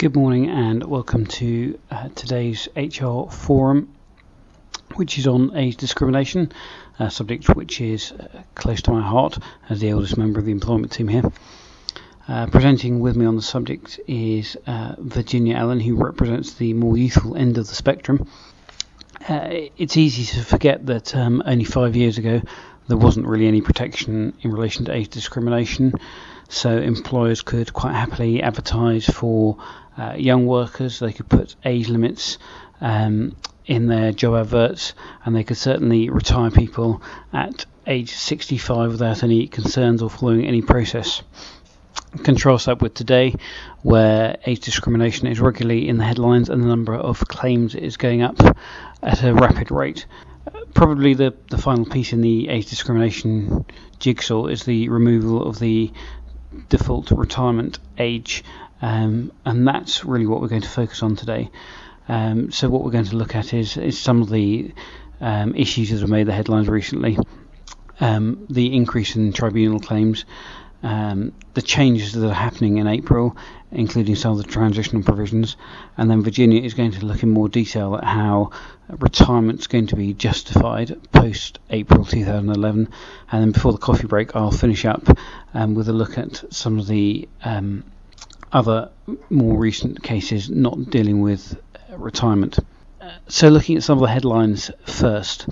Good morning and welcome to uh, today's HR forum, which is on age discrimination, a subject which is uh, close to my heart as the eldest member of the employment team here. Uh, presenting with me on the subject is uh, Virginia Allen, who represents the more youthful end of the spectrum. Uh, it's easy to forget that um, only five years ago there wasn't really any protection in relation to age discrimination, so employers could quite happily advertise for uh, young workers. They could put age limits um, in their job adverts, and they could certainly retire people at age 65 without any concerns or following any process. Contrast that with today, where age discrimination is regularly in the headlines and the number of claims is going up at a rapid rate. Probably the, the final piece in the age discrimination jigsaw is the removal of the default retirement age um, and that's really what we're going to focus on today. Um, so what we're going to look at is, is some of the um, issues that have made the headlines recently, um, the increase in tribunal claims, um, the changes that are happening in April, including some of the transitional provisions, and then Virginia is going to look in more detail at how retirement is going to be justified post April 2011. And then before the coffee break, I'll finish up um, with a look at some of the other more recent cases not dealing with retirement. Uh, so, looking at some of the headlines first,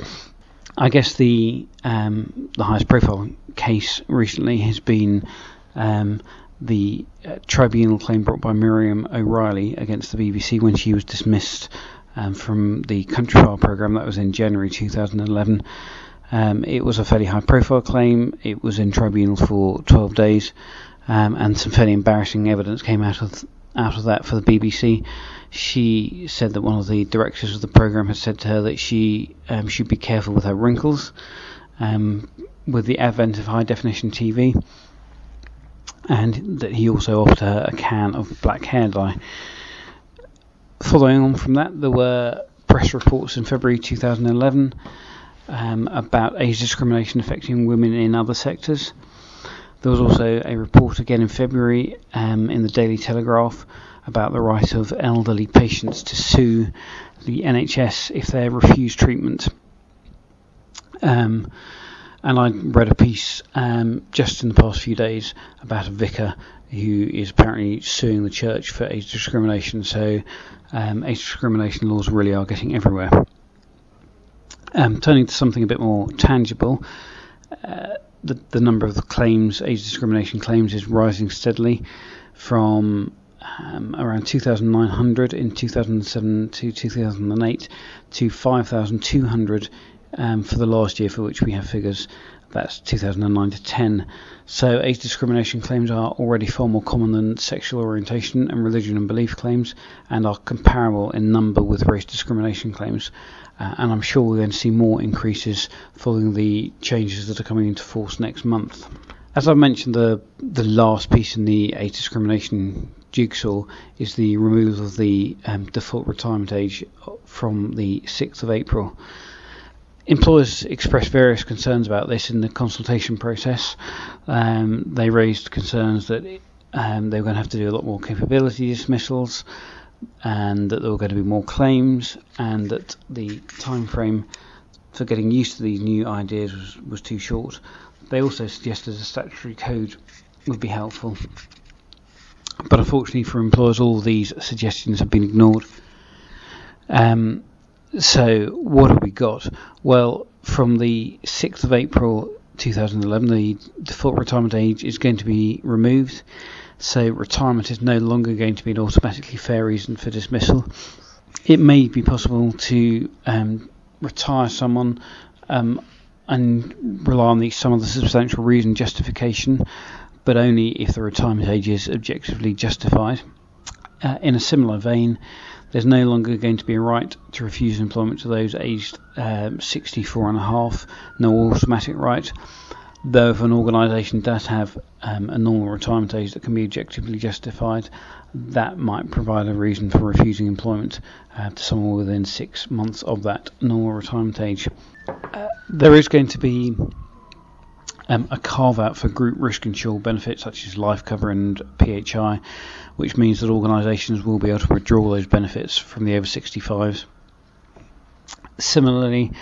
I guess the um, the highest profile case recently has been um, the uh, tribunal claim brought by Miriam O'Reilly against the BBC when she was dismissed um, from the Countryfile programme that was in January 2011. Um, it was a fairly high profile claim. It was in tribunal for 12 days um, and some fairly embarrassing evidence came out of out of that for the BBC. She said that one of the directors of the program had said to her that she um, should be careful with her wrinkles. Um, with the advent of high definition TV, and that he also offered her a can of black hair dye. Following on from that, there were press reports in February 2011 um, about age discrimination affecting women in other sectors. There was also a report again in February um, in the Daily Telegraph about the right of elderly patients to sue the NHS if they refuse treatment. Um, and I read a piece um, just in the past few days about a vicar who is apparently suing the church for age discrimination. So um, age discrimination laws really are getting everywhere. Um, turning to something a bit more tangible, uh, the, the number of claims, age discrimination claims, is rising steadily from um, around 2,900 in 2007 to 2008 to 5,200 um, for the last year for which we have figures. That's 2009 to 10. So age discrimination claims are already far more common than sexual orientation and religion and belief claims, and are comparable in number with race discrimination claims. Uh, and I'm sure we're going to see more increases following the changes that are coming into force next month. As I mentioned, the the last piece in the age discrimination jigsaw is the removal of the um, default retirement age from the 6th of April. Employers expressed various concerns about this in the consultation process. Um, they raised concerns that um, they were going to have to do a lot more capability dismissals, and that there were going to be more claims, and that the time frame for getting used to these new ideas was, was too short. They also suggested a statutory code would be helpful. But unfortunately for employers, all these suggestions have been ignored. Um, so, what have we got? Well, from the 6th of April 2011, the default retirement age is going to be removed. So retirement is no longer going to be an automatically fair reason for dismissal. It may be possible to um, retire someone um, and rely on the, some of the substantial reason justification, but only if the retirement age is objectively justified. Uh, in a similar vein, there's no longer going to be a right to refuse employment to those aged um, 64 and a half, no automatic right though if an organisation does have um, a normal retirement age that can be objectively justified, that might provide a reason for refusing employment uh, to someone within six months of that normal retirement age. Uh, there is going to be um, a carve out for group risk insured benefits such as life cover and PHI, which means that organisations will be able to withdraw those benefits from the over 65s. Similarly,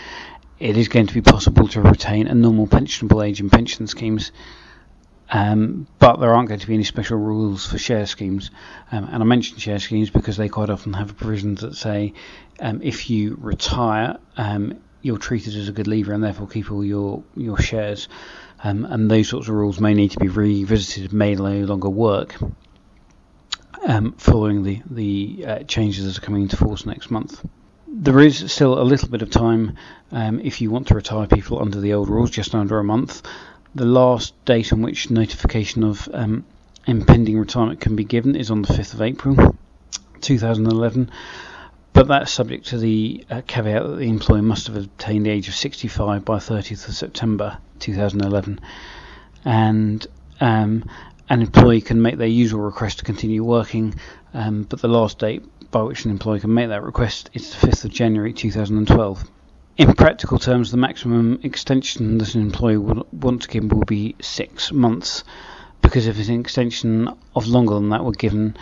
it is going to be possible to retain a normal pensionable age in pension schemes. Um, but there aren't going to be any special rules for share schemes. Um, and I mention share schemes because they quite often have provisions that say um, if you retire, um, you're treated as a good leaver and therefore keep all your, your shares. Um, and those sorts of rules may need to be revisited, may no longer work um, following the, the uh, changes that are coming into force next month. There is still a little bit of time um, if you want to retire people under the old rules, just under a month. The last date on which notification of um, impending retirement can be given is on the 5th of April 2011, but that's subject to the uh, caveat that the employer must have attained the age of 65 by 30th of September 2011, and um, an employee can make their usual request to continue working, um, but the last date by which an employee can make that request is the 5th of January 2012. In practical terms, the maximum extension that an employee would want to give will be six months, because if an extension of longer than that were given,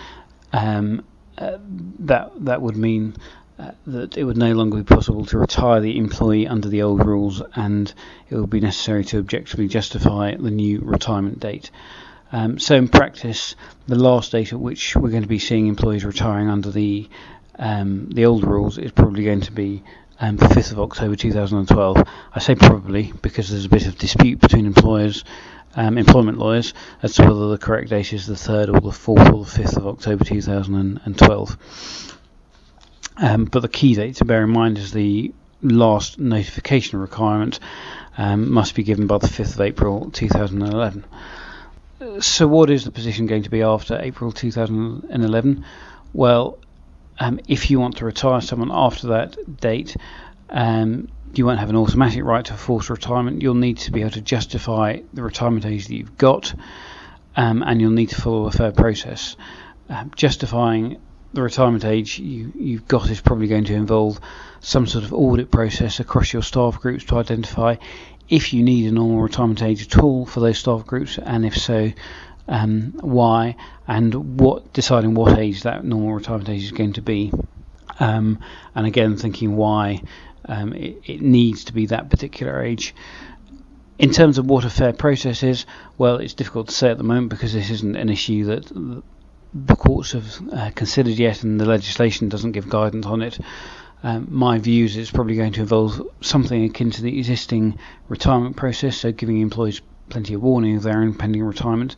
um, uh, that that would mean that it would no longer be possible to retire the employee under the old rules, and it would be necessary to objectively justify the new retirement date. Um, so in practice, the last date at which we're going to be seeing employees retiring under the um, the old rules is probably going to be um, the 5th of October 2012. I say probably because there's a bit of dispute between employers, um, employment lawyers, as to whether the correct date is the 3rd or the 4th or the 5th of October 2012. Um, but the key date to bear in mind is the last notification requirement um, must be given by the 5th of April 2011 so what is the position going to be after April 2011? Well, um, if you want to retire someone after that date, um, you won't have an automatic right to a forced retirement. You'll need to be able to justify the retirement age that you've got, um, and you'll need to follow a fair process. Um, justifying the retirement age you, you've got is probably going to involve some sort of audit process across your staff groups to identify if you need a normal retirement age at all for those staff groups, and if so, um, why, and what deciding what age that normal retirement age is going to be. Um, and again, thinking why um, it, it, needs to be that particular age. In terms of what a fair process is, well, it's difficult to say at the moment because this isn't an issue that the courts have uh, considered yet, and the legislation doesn't give guidance on it um, my views it's probably going to involve something akin to the existing retirement process, so giving employees plenty of warning of their impending retirement,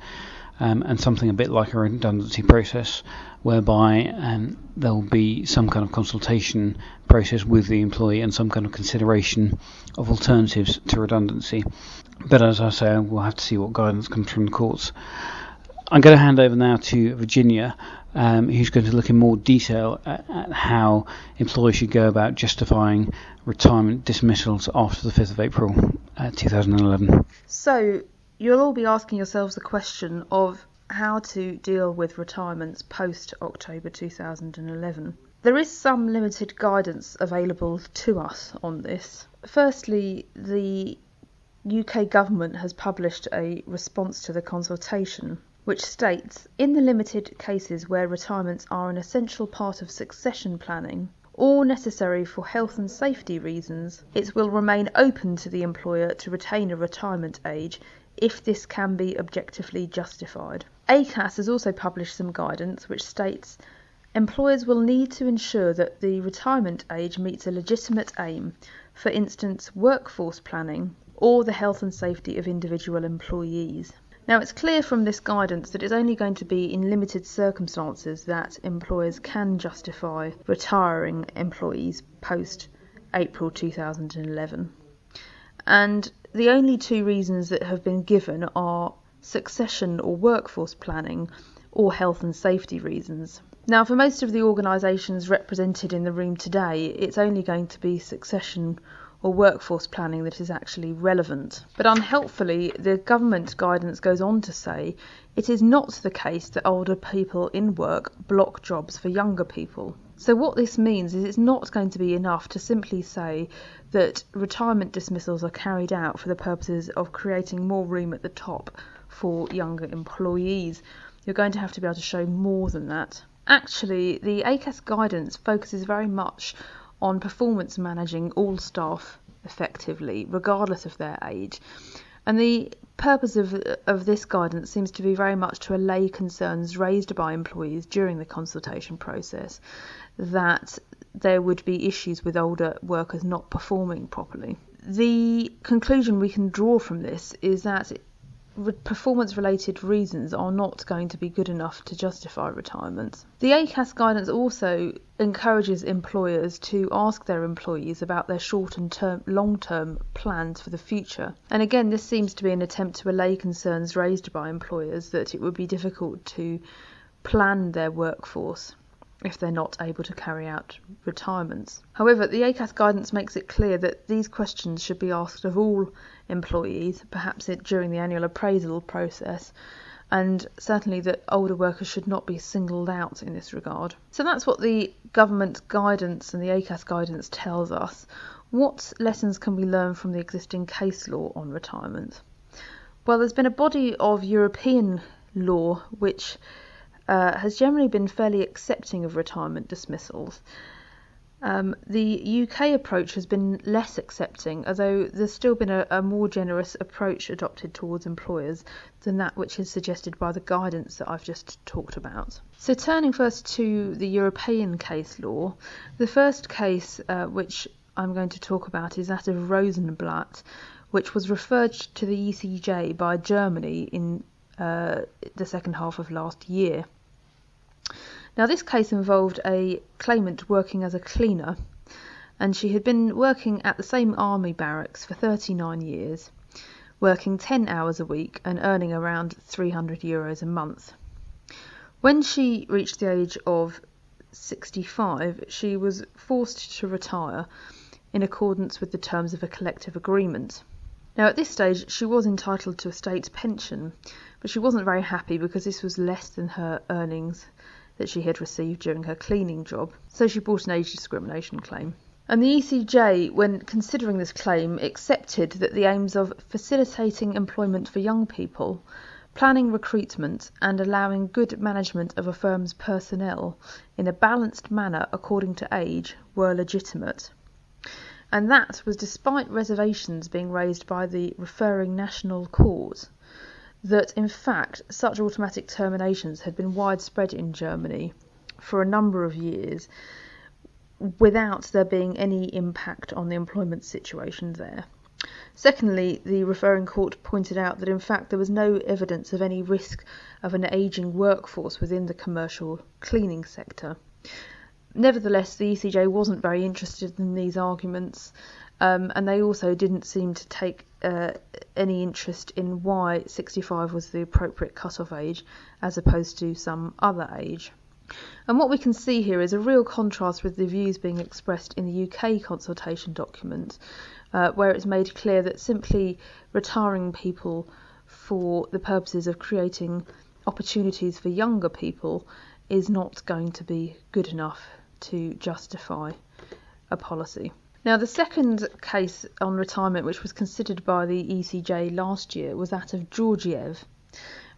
um, and something a bit like a redundancy process, whereby um, there will be some kind of consultation process with the employee and some kind of consideration of alternatives to redundancy. But as I say, we'll have to see what guidance comes from the courts. I'm going to hand over now to Virginia, um, who's going to look in more detail at, at, how employers should go about justifying retirement dismissals after the 5th of April uh, 2011. So, you'll all be asking yourselves the question of how to deal with retirements post October 2011. There is some limited guidance available to us on this. Firstly, the UK government has published a response to the consultation which states In the limited cases where retirements are an essential part of succession planning or necessary for health and safety reasons, it will remain open to the employer to retain a retirement age if this can be objectively justified. ACAS has also published some guidance which states employers will need to ensure that the retirement age meets a legitimate aim, for instance, workforce planning or the health and safety of individual employees. Now, it's clear from this guidance that it's only going to be in limited circumstances that employers can justify retiring employees post April 2011. And the only two reasons that have been given are succession or workforce planning or health and safety reasons. Now, for most of the organisations represented in the room today, it's only going to be succession or workforce planning that is actually relevant. But unhelpfully, the government guidance goes on to say It is not the case that older people in work block jobs for younger people. So, what this means is it's not going to be enough to simply say that retirement dismissals are carried out for the purposes of creating more room at the top for younger employees. You're going to have to be able to show more than that. Actually, the ACAS guidance focuses very much on performance managing all staff effectively, regardless of their age. And the purpose of, of this guidance seems to be very much to allay concerns raised by employees during the consultation process that there would be issues with older workers not performing properly. The conclusion we can draw from this is that performance related reasons are not going to be good enough to justify retirement. The ACAS guidance also encourages employers to ask their employees about their short and term, long term plans for the future. And again, this seems to be an attempt to allay concerns raised by employers that it would be difficult to plan their workforce if they're not able to carry out retirements. However, the ACAS guidance makes it clear that these questions should be asked of all employees, perhaps during the annual appraisal process, and certainly that older workers should not be singled out in this regard. So that's what the government guidance and the ACAS guidance tells us. What lessons can we learn from the existing case law on retirement? Well, there's been a body of European law which uh, has generally been fairly accepting of retirement dismissals. Um, the UK approach has been less accepting, although there's still been a, a, more generous approach adopted towards employers than that which is suggested by the guidance that I've just talked about. So, turning first to the European case law, the first case uh, which I'm going to talk about is that of Rosenbladt, which was referred to the ECJ by Germany in uh, the second half of last year. Now, this case involved a claimant working as a cleaner, and she had been working at the same army barracks for 39 years, working 10 hours a week and earning around 300 euros a month. When she reached the age of 65, she was forced to retire in accordance with the terms of a collective agreement. Now, at this stage, she was entitled to a state pension, but she wasn't very happy because this was less than her earnings that she had received during her cleaning job, so she brought an age discrimination claim. And the ECJ, when considering this claim, accepted that the aims of facilitating employment for young people, planning recruitment, and allowing good management of a firm's personnel in a balanced manner according to age were legitimate. And that was despite reservations being raised by the referring national court that in fact such automatic terminations had been widespread in Germany for a number of years without there being any impact on the employment situation there. Secondly, the referring court pointed out that in fact there was no evidence of any risk of an ageing workforce within the commercial cleaning sector. Nevertheless, the ECJ wasn't very interested in these arguments, um, and they also didn't seem to take uh, any interest in why 65 was the appropriate cut-off age as opposed to some other age. And what we can see here is a real contrast with the views being expressed in the UK consultation document, uh, where it's made clear that simply retiring people for the purposes of creating opportunities for younger people is not going to be good enough to justify a policy. Now, the second case on retirement, which was considered by the ECJ last year, was that of Georgiev,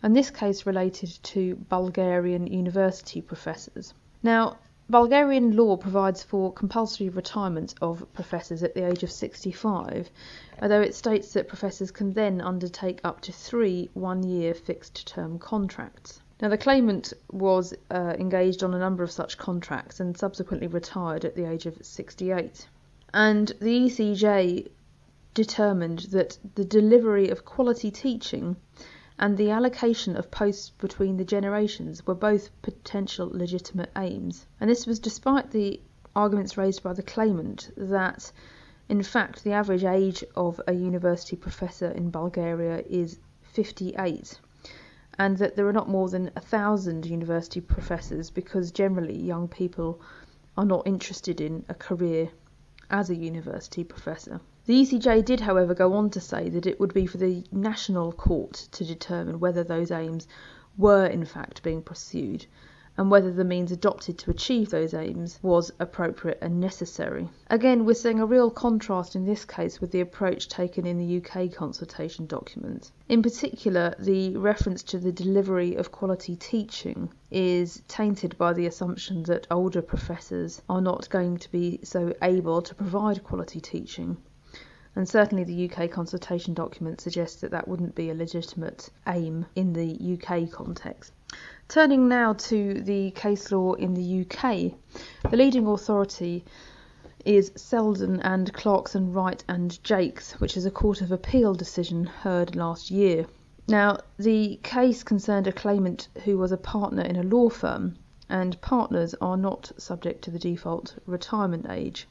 and this case related to Bulgarian university professors. Now, Bulgarian law provides for compulsory retirement of professors at the age of 65, although it states that professors can then undertake up to three one year fixed term contracts. Now, the claimant was uh, engaged on a number of such contracts and subsequently retired at the age of 68 and the ECJ determined that the delivery of quality teaching and the allocation of posts between the generations were both potential legitimate aims. And this was despite the arguments raised by the claimant that, in fact, the average age of a university professor in Bulgaria is 58, and that there are not more than a thousand university professors because generally young people are not interested in a career as a university professor. The ECJ did, however, go on to say that it would be for the national court to determine whether those aims were in fact being pursued and whether the means adopted to achieve those aims was appropriate and necessary. Again, we're seeing a real contrast in this case with the approach taken in the UK consultation document. In particular, the reference to the delivery of quality teaching is tainted by the assumption that older professors are not going to be so able to provide quality teaching. And certainly the UK consultation document suggests that that wouldn't be a legitimate aim in the UK context. Turning now to the case law in the UK, the leading authority is Seldon and Clarkson Wright and Jakes, which is a Court of Appeal decision heard last year. Now, the case concerned a claimant who was a partner in a law firm, and partners are not subject to the default retirement age.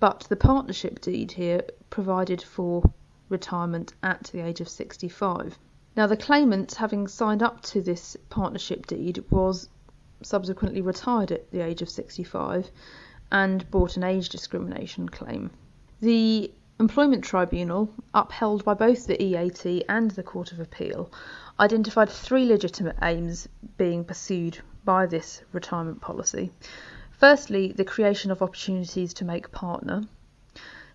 But the partnership deed here provided for retirement at the age of 65. Now, the claimant, having signed up to this partnership deed, was subsequently retired at the age of 65 and brought an age discrimination claim. The Employment Tribunal, upheld by both the EAT and the Court of Appeal, identified three legitimate aims being pursued by this retirement policy. Firstly, the creation of opportunities to make partner.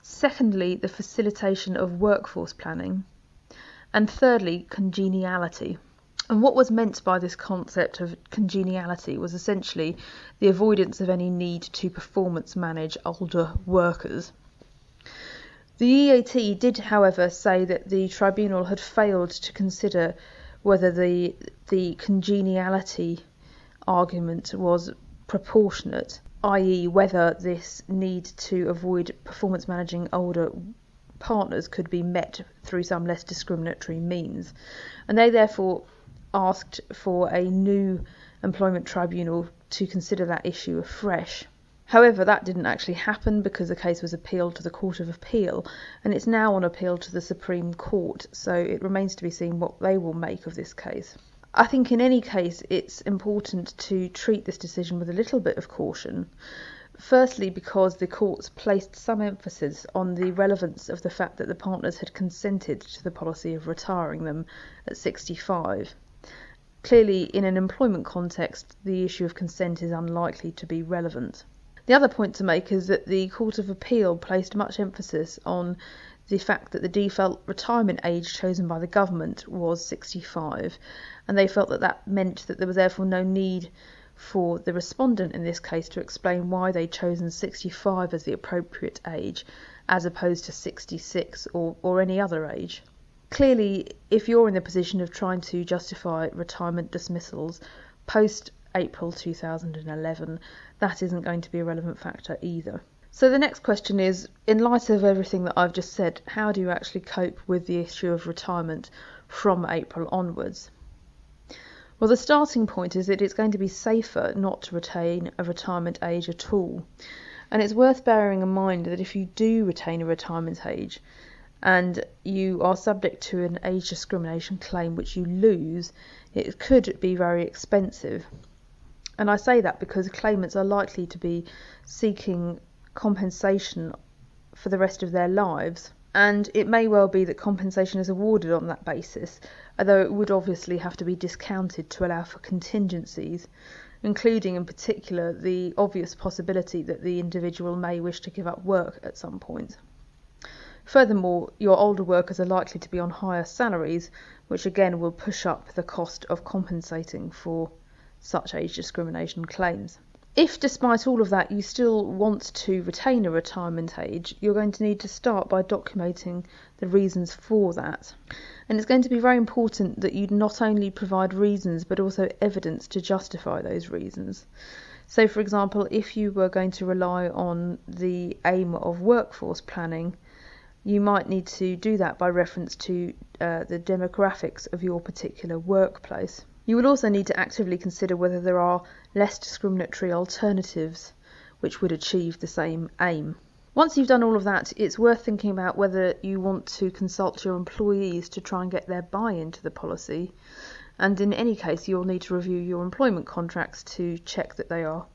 Secondly, the facilitation of workforce planning and thirdly, congeniality. And what was meant by this concept of congeniality was essentially the avoidance of any need to performance manage older workers. The EAT did, however, say that the tribunal had failed to consider whether the the congeniality argument was proportionate, i.e., whether this need to avoid performance managing older partners could be met through some less discriminatory means. And they therefore asked for a new employment tribunal to consider that issue afresh. However, that didn't actually happen because the case was appealed to the Court of Appeal and it's now on appeal to the Supreme Court, so it remains to be seen what they will make of this case. I think in any case it's important to treat this decision with a little bit of caution Firstly, because the courts placed some emphasis on the relevance of the fact that the partners had consented to the policy of retiring them at 65. Clearly, in an employment context, the issue of consent is unlikely to be relevant. The other point to make is that the Court of Appeal placed much emphasis on the fact that the default retirement age chosen by the government was 65, and they felt that that meant that there was therefore no need for the respondent in this case to explain why they'd chosen 65 as the appropriate age as opposed to 66 or, or any other age. Clearly, if you're in the position of trying to justify retirement dismissals post April 2011, that isn't going to be a relevant factor either. So the next question is in light of everything that I've just said, how do you actually cope with the issue of retirement from April onwards? Well, the starting point is that it's going to be safer not to retain a retirement age at all. And it's worth bearing in mind that if you do retain a retirement age and you are subject to an age discrimination claim which you lose, it could be very expensive. And I say that because claimants are likely to be seeking compensation for the rest of their lives. And it may well be that compensation is awarded on that basis, although it would obviously have to be discounted to allow for contingencies, including in particular the obvious possibility that the individual may wish to give up work at some point. Furthermore, your older workers are likely to be on higher salaries, which again will push up the cost of compensating for such age discrimination claims. If, despite all of that, you still want to retain a retirement age, you're going to need to start by documenting the reasons for that. And it's going to be very important that you not only provide reasons but also evidence to justify those reasons. So, for example, if you were going to rely on the aim of workforce planning, you might need to do that by reference to uh, the demographics of your particular workplace. You will also need to actively consider whether there are less discriminatory alternatives which would achieve the same aim. Once you've done all of that, it's worth thinking about whether you want to consult your employees to try and get their buy in to the policy. And in any case, you'll need to review your employment contracts to check that they are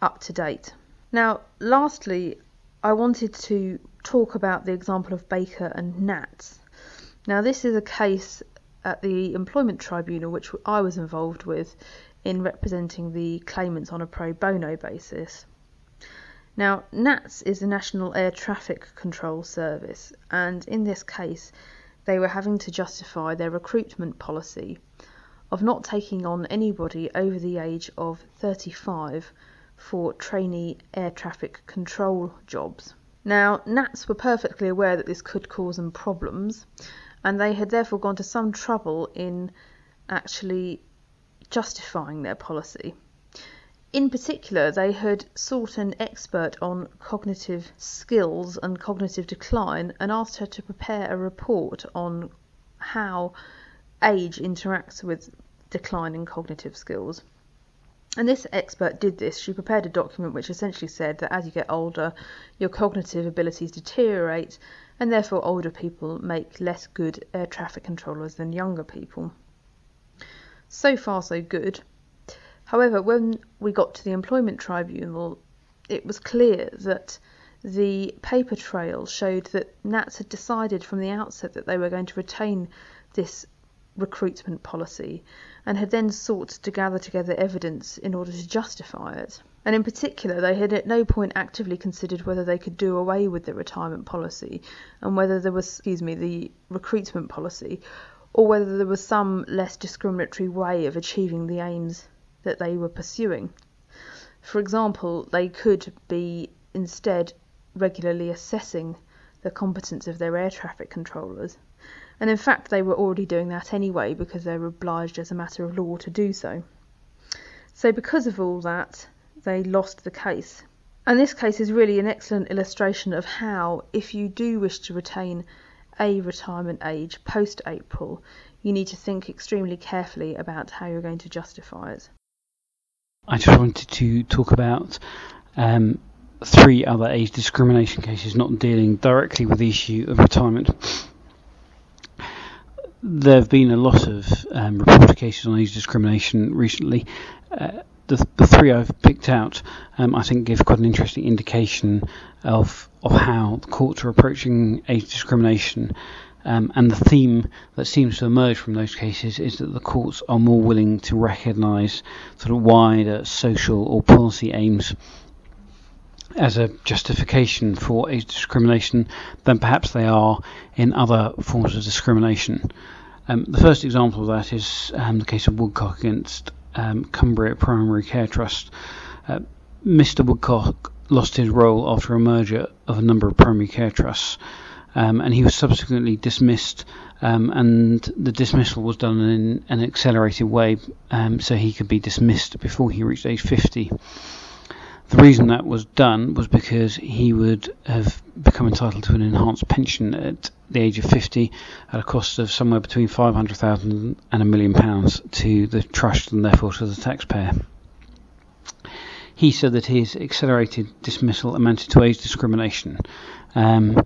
up to date. Now, lastly, I wanted to talk about the example of Baker and Nats. Now, this is a case at the Employment Tribunal, which I was involved with in representing the claimants on a pro bono basis. Now, NATS is the National Air Traffic Control Service, and in this case, they were having to justify their recruitment policy of not taking on anybody over the age of 35 for trainee air traffic control jobs. Now, Nats were perfectly aware that this could cause them problems, and they had therefore gone to some trouble in actually justifying their policy. In particular, they had sought an expert on cognitive skills and cognitive decline and asked her to prepare a report on how age interacts with decline in cognitive skills. And this expert did this. She prepared a document which essentially said that as you get older, your cognitive abilities deteriorate, and therefore older people make less good air traffic controllers than younger people. So far, so good. However, when we got to the employment tribunal, it was clear that the paper trail showed that NATS had decided from the outset that they were going to retain this recruitment policy and had then sought to gather together evidence in order to justify it. And in particular, they had at no point actively considered whether they could do away with the retirement policy and whether there was, excuse me, the recruitment policy, or whether there was some less discriminatory way of achieving the aims that they were pursuing. For example, they could be instead regularly assessing the competence of their air traffic controllers and in fact they were already doing that anyway because they were obliged as a matter of law to do so. So because of all that, they lost the case. And this case is really an excellent illustration of how, if you do wish to retain a retirement age post April, you need to think extremely carefully about how you're going to justify it. I just wanted to talk about um, three other age discrimination cases not dealing directly with the issue of retirement there have been a lot of um, reported cases on age discrimination recently. Uh, the, the, three I've picked out, um, I think, give quite an interesting indication of of how the courts are approaching age discrimination. Um, and the theme that seems to emerge from those cases is that the courts are more willing to recognise sort of wider social or policy aims as a justification for age discrimination than perhaps they are in other forms of discrimination. Um, the first example of that is um, the case of Woodcock against um, Cumbria Primary Care Trust. Uh, Mr. Woodcock lost his role after a merger of a number of primary care trusts, um, and he was subsequently dismissed. Um, and the dismissal was done in an accelerated way, um, so he could be dismissed before he reached age 50. The reason that was done was because he would have become entitled to an enhanced pension at the age of 50 at a cost of somewhere between 500,000 and a million pounds to the trust and therefore to the taxpayer. He said that his accelerated dismissal amounted to age discrimination. Um,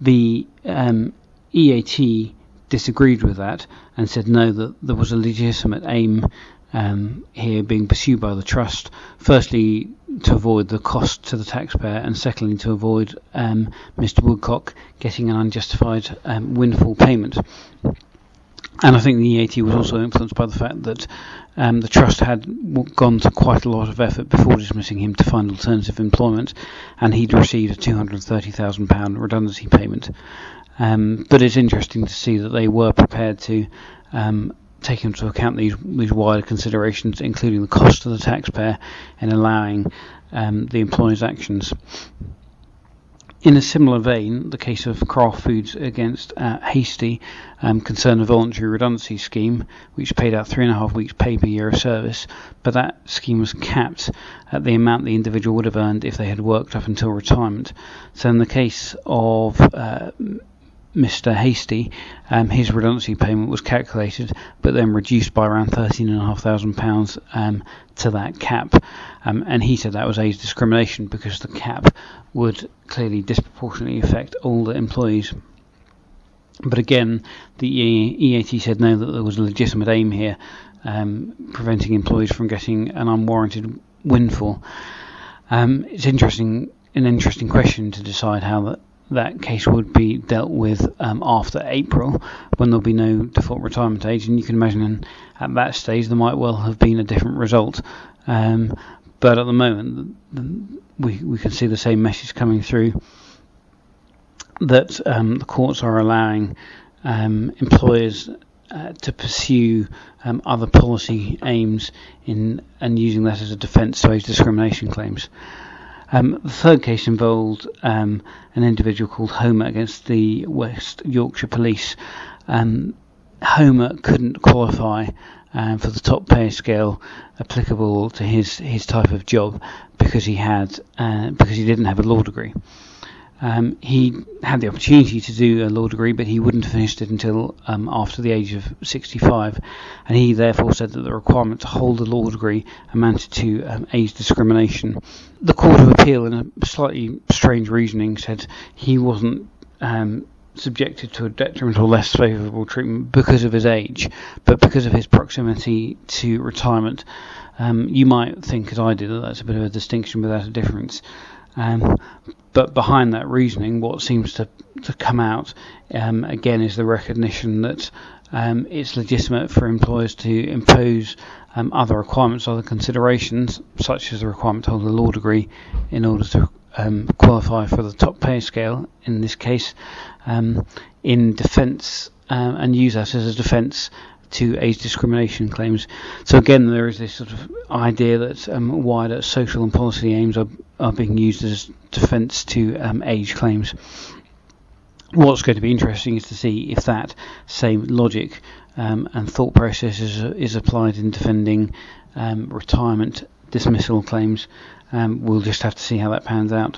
the um, EAT disagreed with that and said no, that there was a legitimate aim um, here being pursued by the trust. Firstly, to avoid the cost to the taxpayer, and secondly, to avoid um, Mr. Woodcock getting an unjustified um, windfall payment. And I think the EAT was also influenced by the fact that um, the trust had gone to quite a lot of effort before dismissing him to find alternative employment, and he'd received a £230,000 redundancy payment. Um, but it's interesting to see that they were prepared to um, take into account these these wider considerations, including the cost to the taxpayer, in allowing um, the employer's actions. In a similar vein, the case of Kraft Foods against uh, Hastie um, concerned a voluntary redundancy scheme, which paid out three and a half weeks' pay per year of service, but that scheme was capped at the amount the individual would have earned if they had worked up until retirement. So, in the case of uh, Mr. Hastie, um, his redundancy payment was calculated, but then reduced by around thirteen and a half thousand pounds um, to that cap, um, and he said that was age discrimination because the cap would clearly disproportionately affect older employees. But again, the EAT said no, that there was a legitimate aim here, um, preventing employees from getting an unwarranted windfall. Um, it's interesting, an interesting question to decide how that that case would be dealt with um, after April, when there'll be no default retirement age, and you can imagine at that stage there might well have been a different result. Um, but at the moment, we we can see the same message coming through that um, the courts are allowing um, employers uh, to pursue um, other policy aims in and using that as a defence to age discrimination claims. Um, the third case involved um, an individual called Homer against the West Yorkshire Police. Um, Homer couldn't qualify um, for the top pay scale applicable to his, his type of job because he had uh, because he didn't have a law degree. Um, he had the opportunity to do a law degree, but he wouldn't have finished it until um, after the age of 65, and he therefore said that the requirement to hold a law degree amounted to um, age discrimination. The Court of Appeal, in a slightly strange reasoning, said he wasn't um, subjected to a detriment or less favourable treatment because of his age, but because of his proximity to retirement. Um, you might think, as I did, that that's a bit of a distinction without a difference. Um, but behind that reasoning, what seems to, to come out um, again is the recognition that um, it's legitimate for employers to impose um, other requirements, other considerations, such as the requirement to hold a law degree in order to um, qualify for the top pay scale, in this case, um, in defence, and use that as a defence to age discrimination claims. So again, there is this sort of idea that um, wider social and policy aims are, are being used as defence to um, age claims. What's going to be interesting is to see if that same logic um, and thought process is, is applied in defending um, retirement dismissal claims. Um, we'll just have to see how that pans out.